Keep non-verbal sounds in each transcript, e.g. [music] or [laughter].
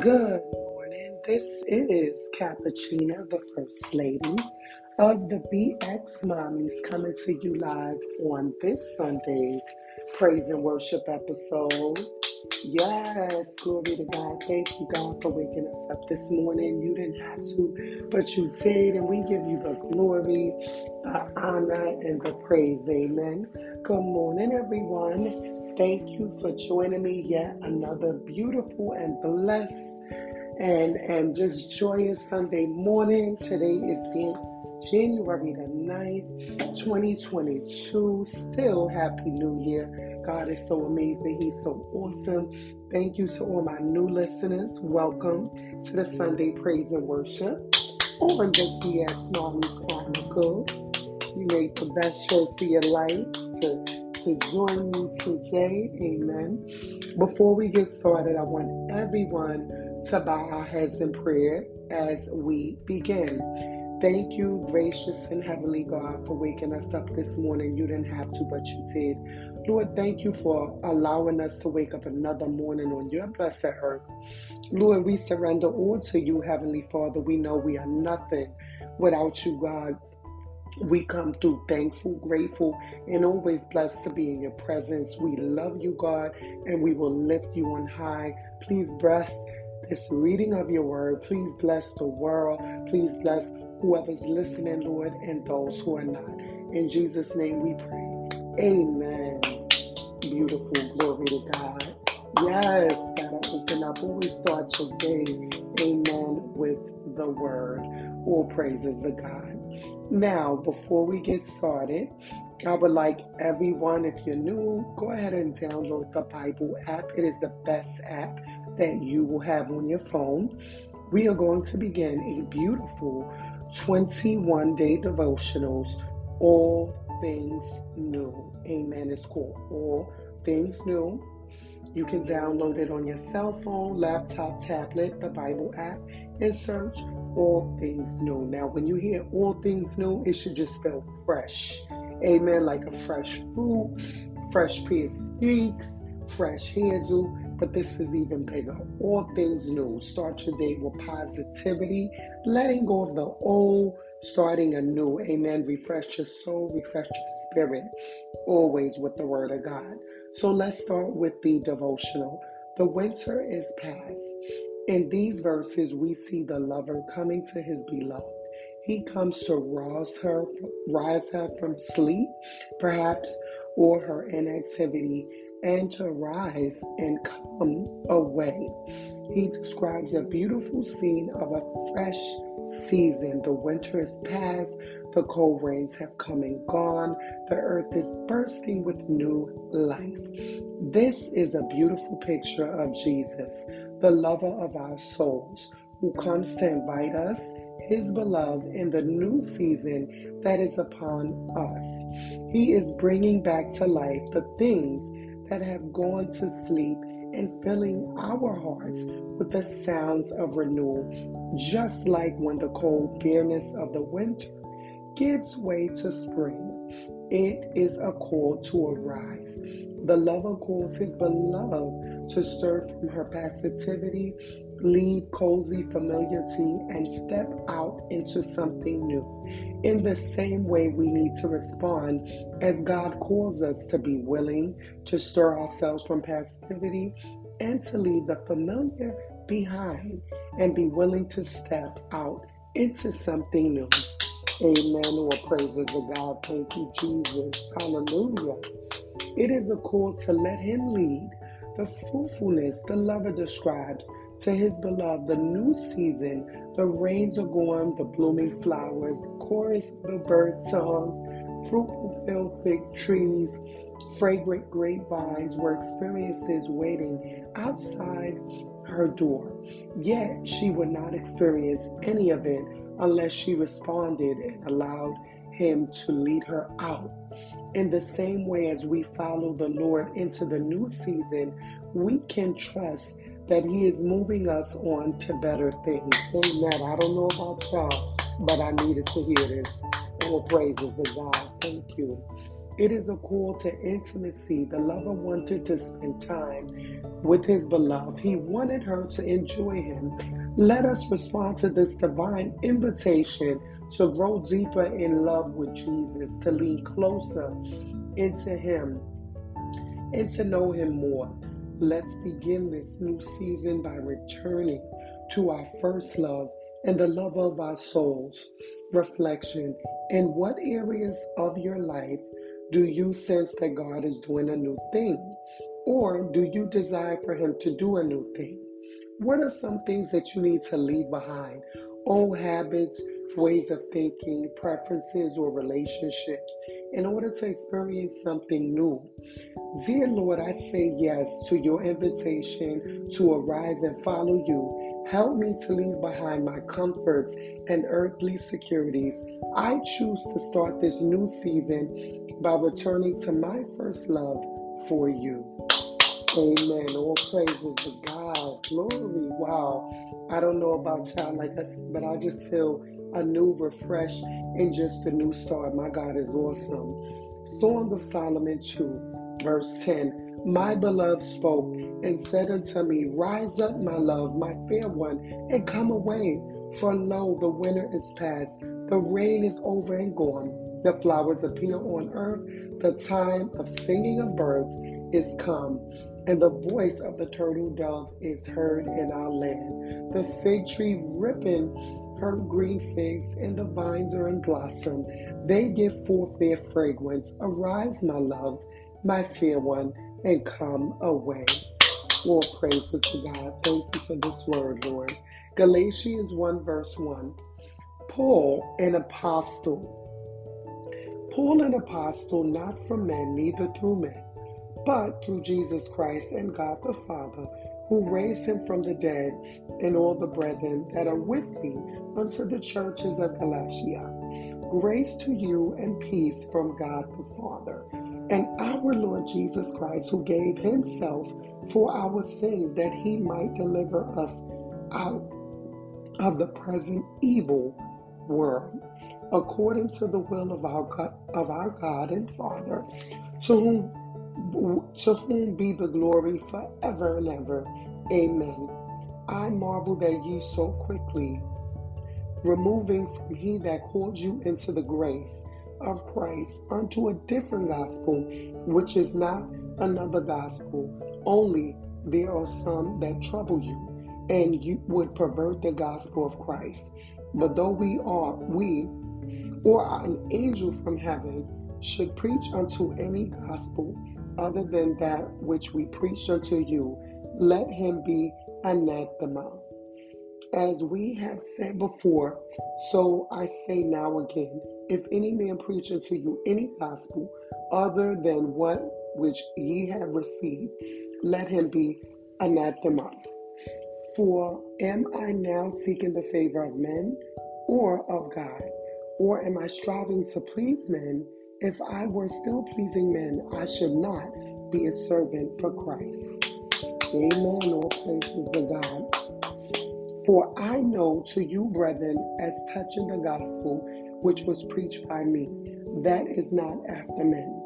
Good morning. This is Cappuccina, the First Lady of the BX Mommies, coming to you live on this Sunday's Praise and Worship episode. Yes, glory to God. Thank you, God, for waking us up this morning. You didn't have to, but you did, and we give you the glory, the honor, and the praise. Amen. Good morning, everyone. Thank you for joining me yet another beautiful and blessed and and just joyous Sunday morning. Today is the January the 9th, 2022. Still happy new year. God is so amazing. He's so awesome. Thank you to all my new listeners. Welcome to the Sunday praise and worship on the BX Mommy's Chronicles. You make the best choice of your life to to join me today. Amen. Before we get started, I want everyone to bow our heads in prayer as we begin. Thank you, gracious and heavenly God, for waking us up this morning. You didn't have to, but you did. Lord, thank you for allowing us to wake up another morning on your blessed earth. Lord, we surrender all to you, Heavenly Father. We know we are nothing without you, God. We come through thankful, grateful, and always blessed to be in your presence. We love you, God, and we will lift you on high. Please bless this reading of your word. Please bless the world. Please bless whoever's listening, Lord, and those who are not. In Jesus' name we pray. Amen. Beautiful. Glory to God. Yes, gotta open up when we start your day. Amen. With the word. All praises to God. Now, before we get started, I would like everyone, if you're new, go ahead and download the Bible app. It is the best app that you will have on your phone. We are going to begin a beautiful 21 day devotionals, All Things New. Amen. It's called All Things New. You can download it on your cell phone, laptop, tablet, the Bible app, and search all things new. Now, when you hear all things new, it should just feel fresh. Amen. Like a fresh fruit, fresh pair of cheeks, fresh hairdo. But this is even bigger. All things new. Start your day with positivity, letting go of the old, starting anew. Amen. Refresh your soul, refresh your spirit, always with the word of God. So let's start with the devotional. The winter is past. In these verses, we see the lover coming to his beloved. He comes to rouse her, rise her from sleep, perhaps, or her inactivity, and to rise and come away. He describes a beautiful scene of a fresh season. The winter is past, the cold rains have come and gone, the earth is bursting with new life. This is a beautiful picture of Jesus, the lover of our souls, who comes to invite us, his beloved, in the new season that is upon us. He is bringing back to life the things that have gone to sleep and filling our hearts with the sounds of renewal, just like when the cold bareness of the winter gives way to spring. It is a call to arise. The lover calls his beloved to stir from her passivity, leave cozy familiarity, and step out into something new. In the same way, we need to respond as God calls us to be willing to stir ourselves from passivity and to leave the familiar behind and be willing to step out into something new. Amen. Or praises to God. Thank you, Jesus. Hallelujah. It is a call to let Him lead. The fruitfulness the lover describes to his beloved, the new season, the rains are gone, the blooming flowers, the chorus of the bird songs, fruitful filled fig trees, fragrant grapevines were experiences waiting outside her door. Yet she would not experience any of it unless she responded and allowed Him to lead her out. In the same way as we follow the Lord into the new season, we can trust that He is moving us on to better things. Amen. I don't know about y'all, but I needed to hear this. All praises to God. Thank you. It is a call to intimacy. The lover wanted to spend time with his beloved, he wanted her to enjoy him. Let us respond to this divine invitation to grow deeper in love with Jesus, to lean closer into him, and to know him more. Let's begin this new season by returning to our first love and the love of our souls. Reflection In what areas of your life do you sense that God is doing a new thing? Or do you desire for Him to do a new thing? What are some things that you need to leave behind? Old habits, ways of thinking, preferences, or relationships in order to experience something new. Dear Lord, I say yes to your invitation to arise and follow you. Help me to leave behind my comforts and earthly securities. I choose to start this new season by returning to my first love for you. Amen. All praises to God. Glory. Wow. I don't know about y'all, like I said, but I just feel a new refresh and just a new start. My God is awesome. Song of Solomon 2, verse 10. My beloved spoke and said unto me, Rise up, my love, my fair one, and come away. For lo, the winter is past, the rain is over and gone, the flowers appear on earth, the time of singing of birds is come, and the voice of the turtle dove is heard in our land. The fig tree ripping her green figs, and the vines are in blossom. They give forth their fragrance. Arise, my love, my fair one, and come away. All praises to God. Thank you for this word, Lord. Galatians 1, verse 1. Paul, an apostle. Paul, an apostle, not from men, neither through men, but through Jesus Christ and God the Father, who raised him from the dead, and all the brethren that are with me unto the churches of Galatia. Grace to you and peace from God the Father and our Lord Jesus Christ, who gave himself for our sins that he might deliver us out of the present evil world, according to the will of our God, of our God and Father, to whom to whom be the glory forever and ever. Amen. I marvel that ye so quickly, removing he that called you into the grace of Christ unto a different gospel, which is not another gospel, only there are some that trouble you, and you would pervert the gospel of Christ. But though we are, we, or an angel from heaven, should preach unto any gospel other than that which we preach unto you, let him be anathema. As we have said before, so I say now again if any man preach unto you any gospel other than what which ye have received, let him be anathema. For am I now seeking the favor of men or of God? Or am I striving to please men? If I were still pleasing men, I should not be a servant for Christ. Amen. All praises to God. For I know to you, brethren, as touching the gospel which was preached by me, that is not after men.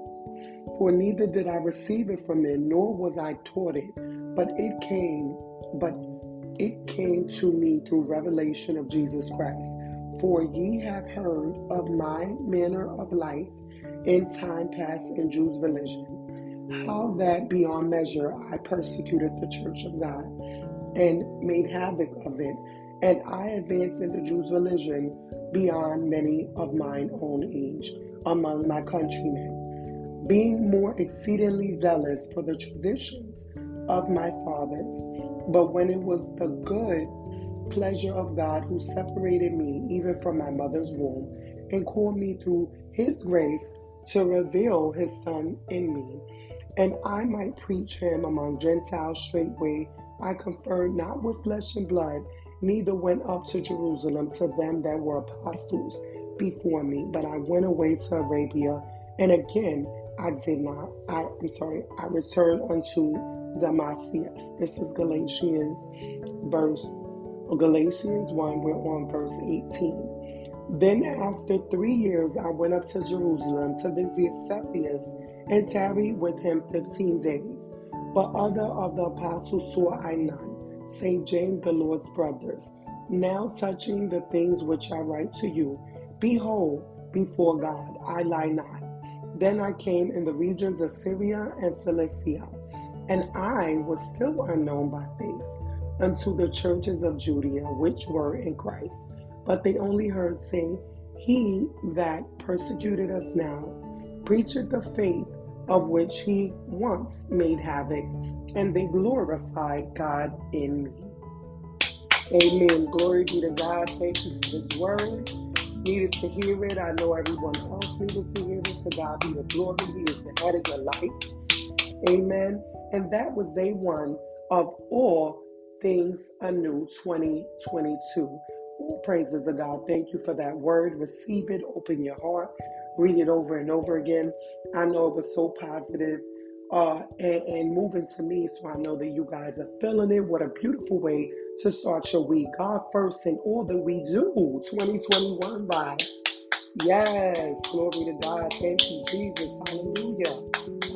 For neither did I receive it from men, nor was I taught it, but it came, but it came to me through revelation of Jesus Christ. For ye have heard of my manner of life in time past in Jews' religion how that beyond measure I persecuted the church of God and made havoc of it, and I advanced in the Jews' religion beyond many of mine own age among my countrymen, being more exceedingly zealous for the traditions of my fathers. But when it was the good pleasure of God who separated me even from my mother's womb and called me through his grace to reveal his son in me and I might preach him among Gentiles straightway. I conferred not with flesh and blood, neither went up to Jerusalem to them that were apostles before me, but I went away to Arabia, and again I did not. I, am sorry, I returned unto Damascus. This is Galatians verse Galatians 1, we're on verse 18. Then, after three years, I went up to Jerusalem to visit Cephas and tarried with him fifteen days. But other of the apostles saw I none, save James the Lord's brothers. Now, touching the things which I write to you, behold, before God, I lie not. Then I came in the regions of Syria and Cilicia, and I was still unknown by face unto the churches of Judea which were in Christ. But they only heard say, He that persecuted us now preacheth the faith of which he once made havoc, and they glorified God in me. Amen. Glory be to God. Thank you for this word. Needed to hear it. I know everyone else needed to hear it. To God be the glory. He is the head of your life. Amen. And that was day one of all things anew 2022. All praises to God. Thank you for that word. Receive it. Open your heart. Read it over and over again. I know it was so positive, uh, and, and moving to me, so I know that you guys are feeling it. What a beautiful way to start your week. God first in all that we do. 2021 vibes. Yes, glory to God. Thank you, Jesus. Hallelujah.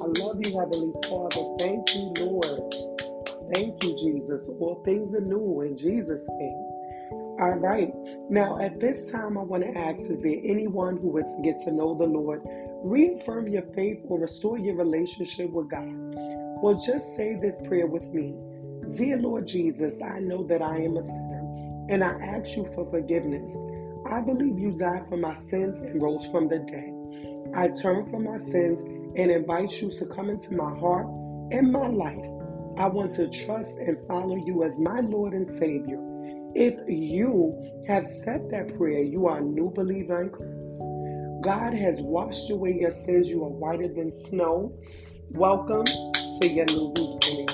I love you, Heavenly Father. Thank you, Lord. Thank you, Jesus. All things are new in Jesus' name. All right. Now, at this time, I want to ask Is there anyone who wants to get to know the Lord, reaffirm your faith, or restore your relationship with God? Well, just say this prayer with me Dear Lord Jesus, I know that I am a sinner, and I ask you for forgiveness. I believe you died for my sins and rose from the dead. I turn from my sins and invite you to come into my heart and my life. I want to trust and follow you as my Lord and Savior. If you have said that prayer, you are a new believer in Christ. God has washed away your sins. You are whiter than snow. Welcome to your new beginning.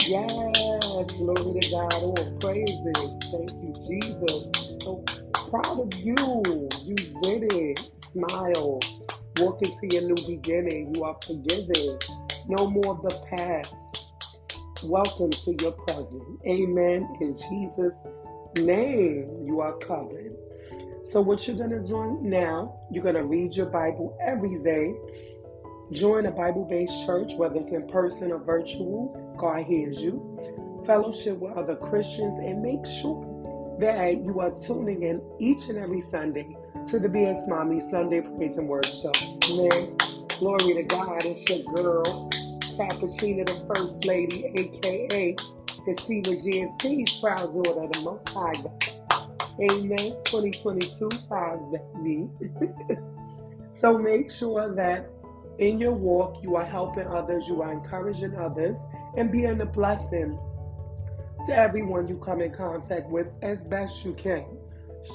Yes, glory to God. Oh, praises. Thank you, Jesus. I'm so proud of you. You did it. Smile. Walk into your new beginning. You are forgiven. No more of the past. Welcome to your present. Amen. In Jesus' name, you are covered. So, what you're going to do now, you're going to read your Bible every day. Join a Bible based church, whether it's in person or virtual. God hears you. Fellowship with other Christians and make sure that you are tuning in each and every Sunday to the BX Mommy Sunday Praise and Worship. Amen. Glory to God. It's your girl, Cappuccina, the First Lady, aka because she was GNC's proud daughter, the Most High God. Amen. 2022 proud me. [laughs] so make sure that in your walk you are helping others, you are encouraging others, and being a blessing to everyone you come in contact with as best you can.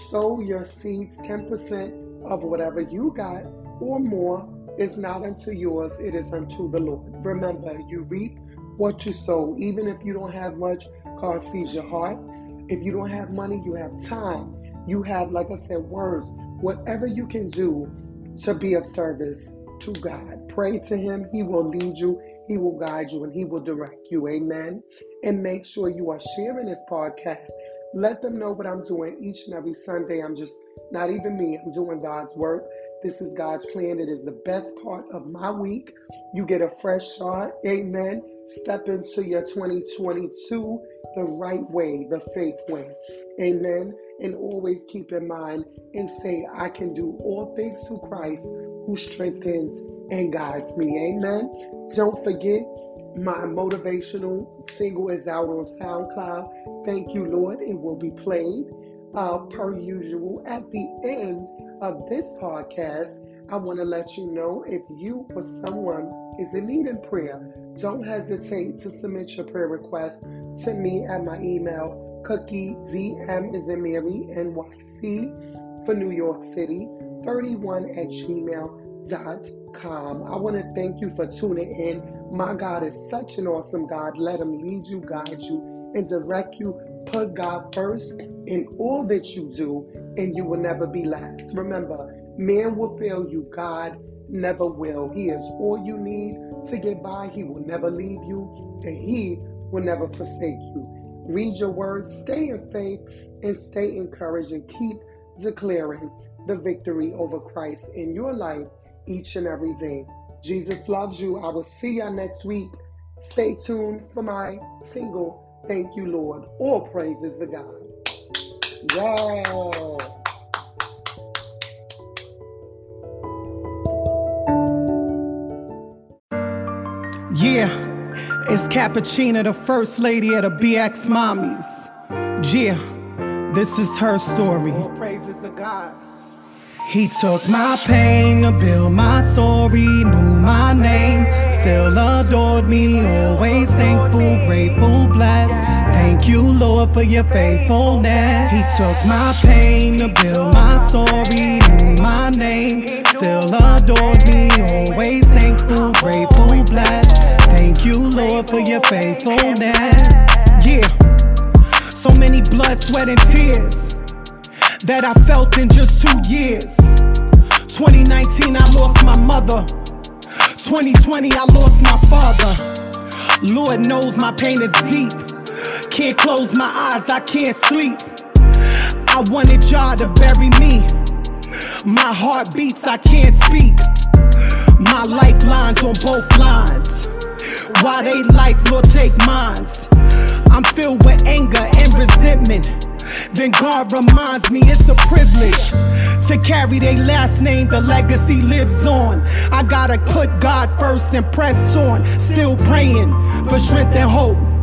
Sow your seeds, 10% of whatever you got or more is not unto yours, it is unto the Lord. Remember, you reap what you sow. Even if you don't have much, God sees your heart. If you don't have money, you have time. You have, like I said, words. Whatever you can do to be of service to God. Pray to Him. He will lead you, He will guide you, and He will direct you. Amen. And make sure you are sharing this podcast. Let them know what I'm doing each and every Sunday. I'm just not even me, I'm doing God's work. This is God's plan. It is the best part of my week. You get a fresh start. Amen. Step into your 2022 the right way, the faith way. Amen. And always keep in mind and say, I can do all things through Christ who strengthens and guides me. Amen. Don't forget, my motivational single is out on SoundCloud. Thank you, Lord. It will be played uh, per usual at the end of this podcast. I want to let you know if you or someone is in need in prayer, don't hesitate to submit your prayer request to me at my email, cookie zm is in Mary NYC for New York City, 31 at gmail.com. I want to thank you for tuning in. My God is such an awesome God. Let Him lead you, guide you, and direct you. Put God first in all that you do, and you will never be last. Remember, Man will fail you, God never will. He is all you need to get by. He will never leave you, and He will never forsake you. Read your words, stay in faith, and stay encouraged, and keep declaring the victory over Christ in your life each and every day. Jesus loves you. I will see y'all next week. Stay tuned for my single, Thank You, Lord. All praises to God. Yes. Yeah, it's Cappuccina, the first lady of the BX Mommies. Yeah, this is her story. All praises to God. He took my pain to build my story, knew my name, still adored me, always thankful, grateful, blessed. Thank you, Lord, for your faithfulness. He took my pain to build my story, knew my name, still adored me, always thankful, grateful, blessed. Thank you, Lord, for your faithfulness. Yeah, so many blood, sweat, and tears that I felt in just two years. 2019, I lost my mother. 2020, I lost my father. Lord knows my pain is deep. Can't close my eyes, I can't sleep. I wanted y'all to bury me. My heart beats, I can't speak. My lifelines on both lines. Why they like, Lord, take mines. I'm filled with anger and resentment. Then God reminds me it's a privilege to carry their last name, the legacy lives on. I gotta put God first and press on. Still praying for strength and hope.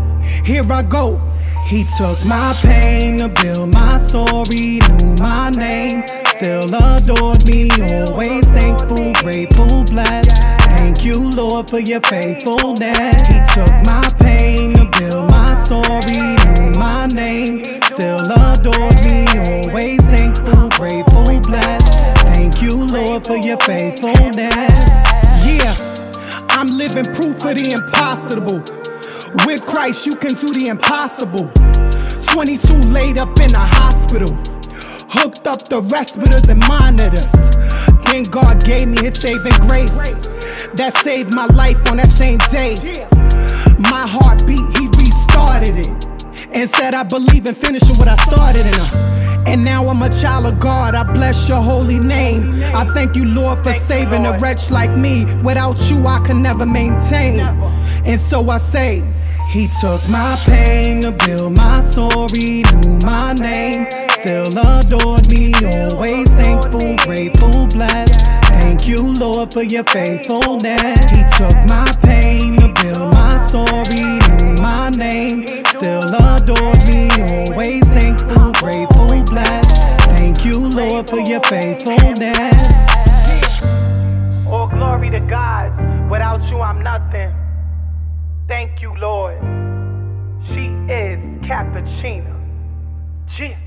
Here I go. He took my pain to build my story, knew my name, still adored me, always thankful, grateful, blessed. Thank you, Lord, for your faithfulness. He took my pain to build my story, knew my name, still adored me, always thankful, grateful, blessed. Thank you, Lord, for your faithfulness. Yeah, I'm living proof of the impossible. With Christ, you can do the impossible. 22 laid up in a hospital, hooked up the respirators and monitors. Then God gave me His saving grace that saved my life on that same day. My heartbeat, He restarted it and said, I believe in finishing what I started in her. And now I'm a child of God. I bless your holy name. I thank you, Lord, for saving a wretch like me. Without you, I could never maintain. And so I say, He took my pain to build my story, knew my name, still adored me, always thankful, grateful, blessed. Thank you, Lord, for your faithfulness. He took my pain to build my story, knew my name, still adored me, always thankful, grateful, blessed. Thank you, Lord, for your faithfulness. All glory to God. Without you, I'm nothing. Thank you, Lord. She is cappuccino. Yeah.